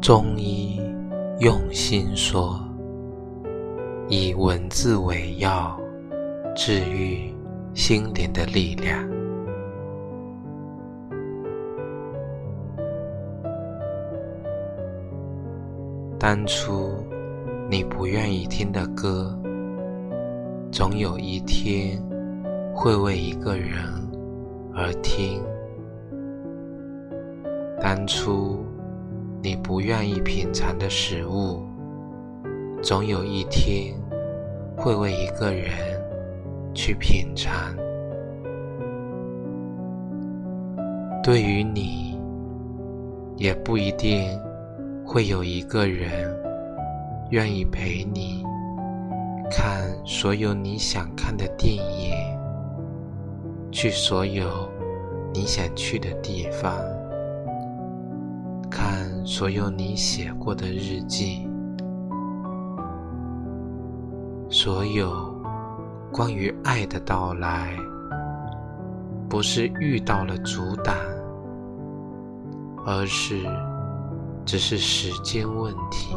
中医用心说，以文字为药，治愈心灵的力量。当初你不愿意听的歌，总有一天会为一个人而听。当初你不愿意品尝的食物，总有一天会为一个人去品尝。对于你，也不一定。会有一个人愿意陪你看所有你想看的电影，去所有你想去的地方，看所有你写过的日记，所有关于爱的到来，不是遇到了阻挡，而是。只是时间问题。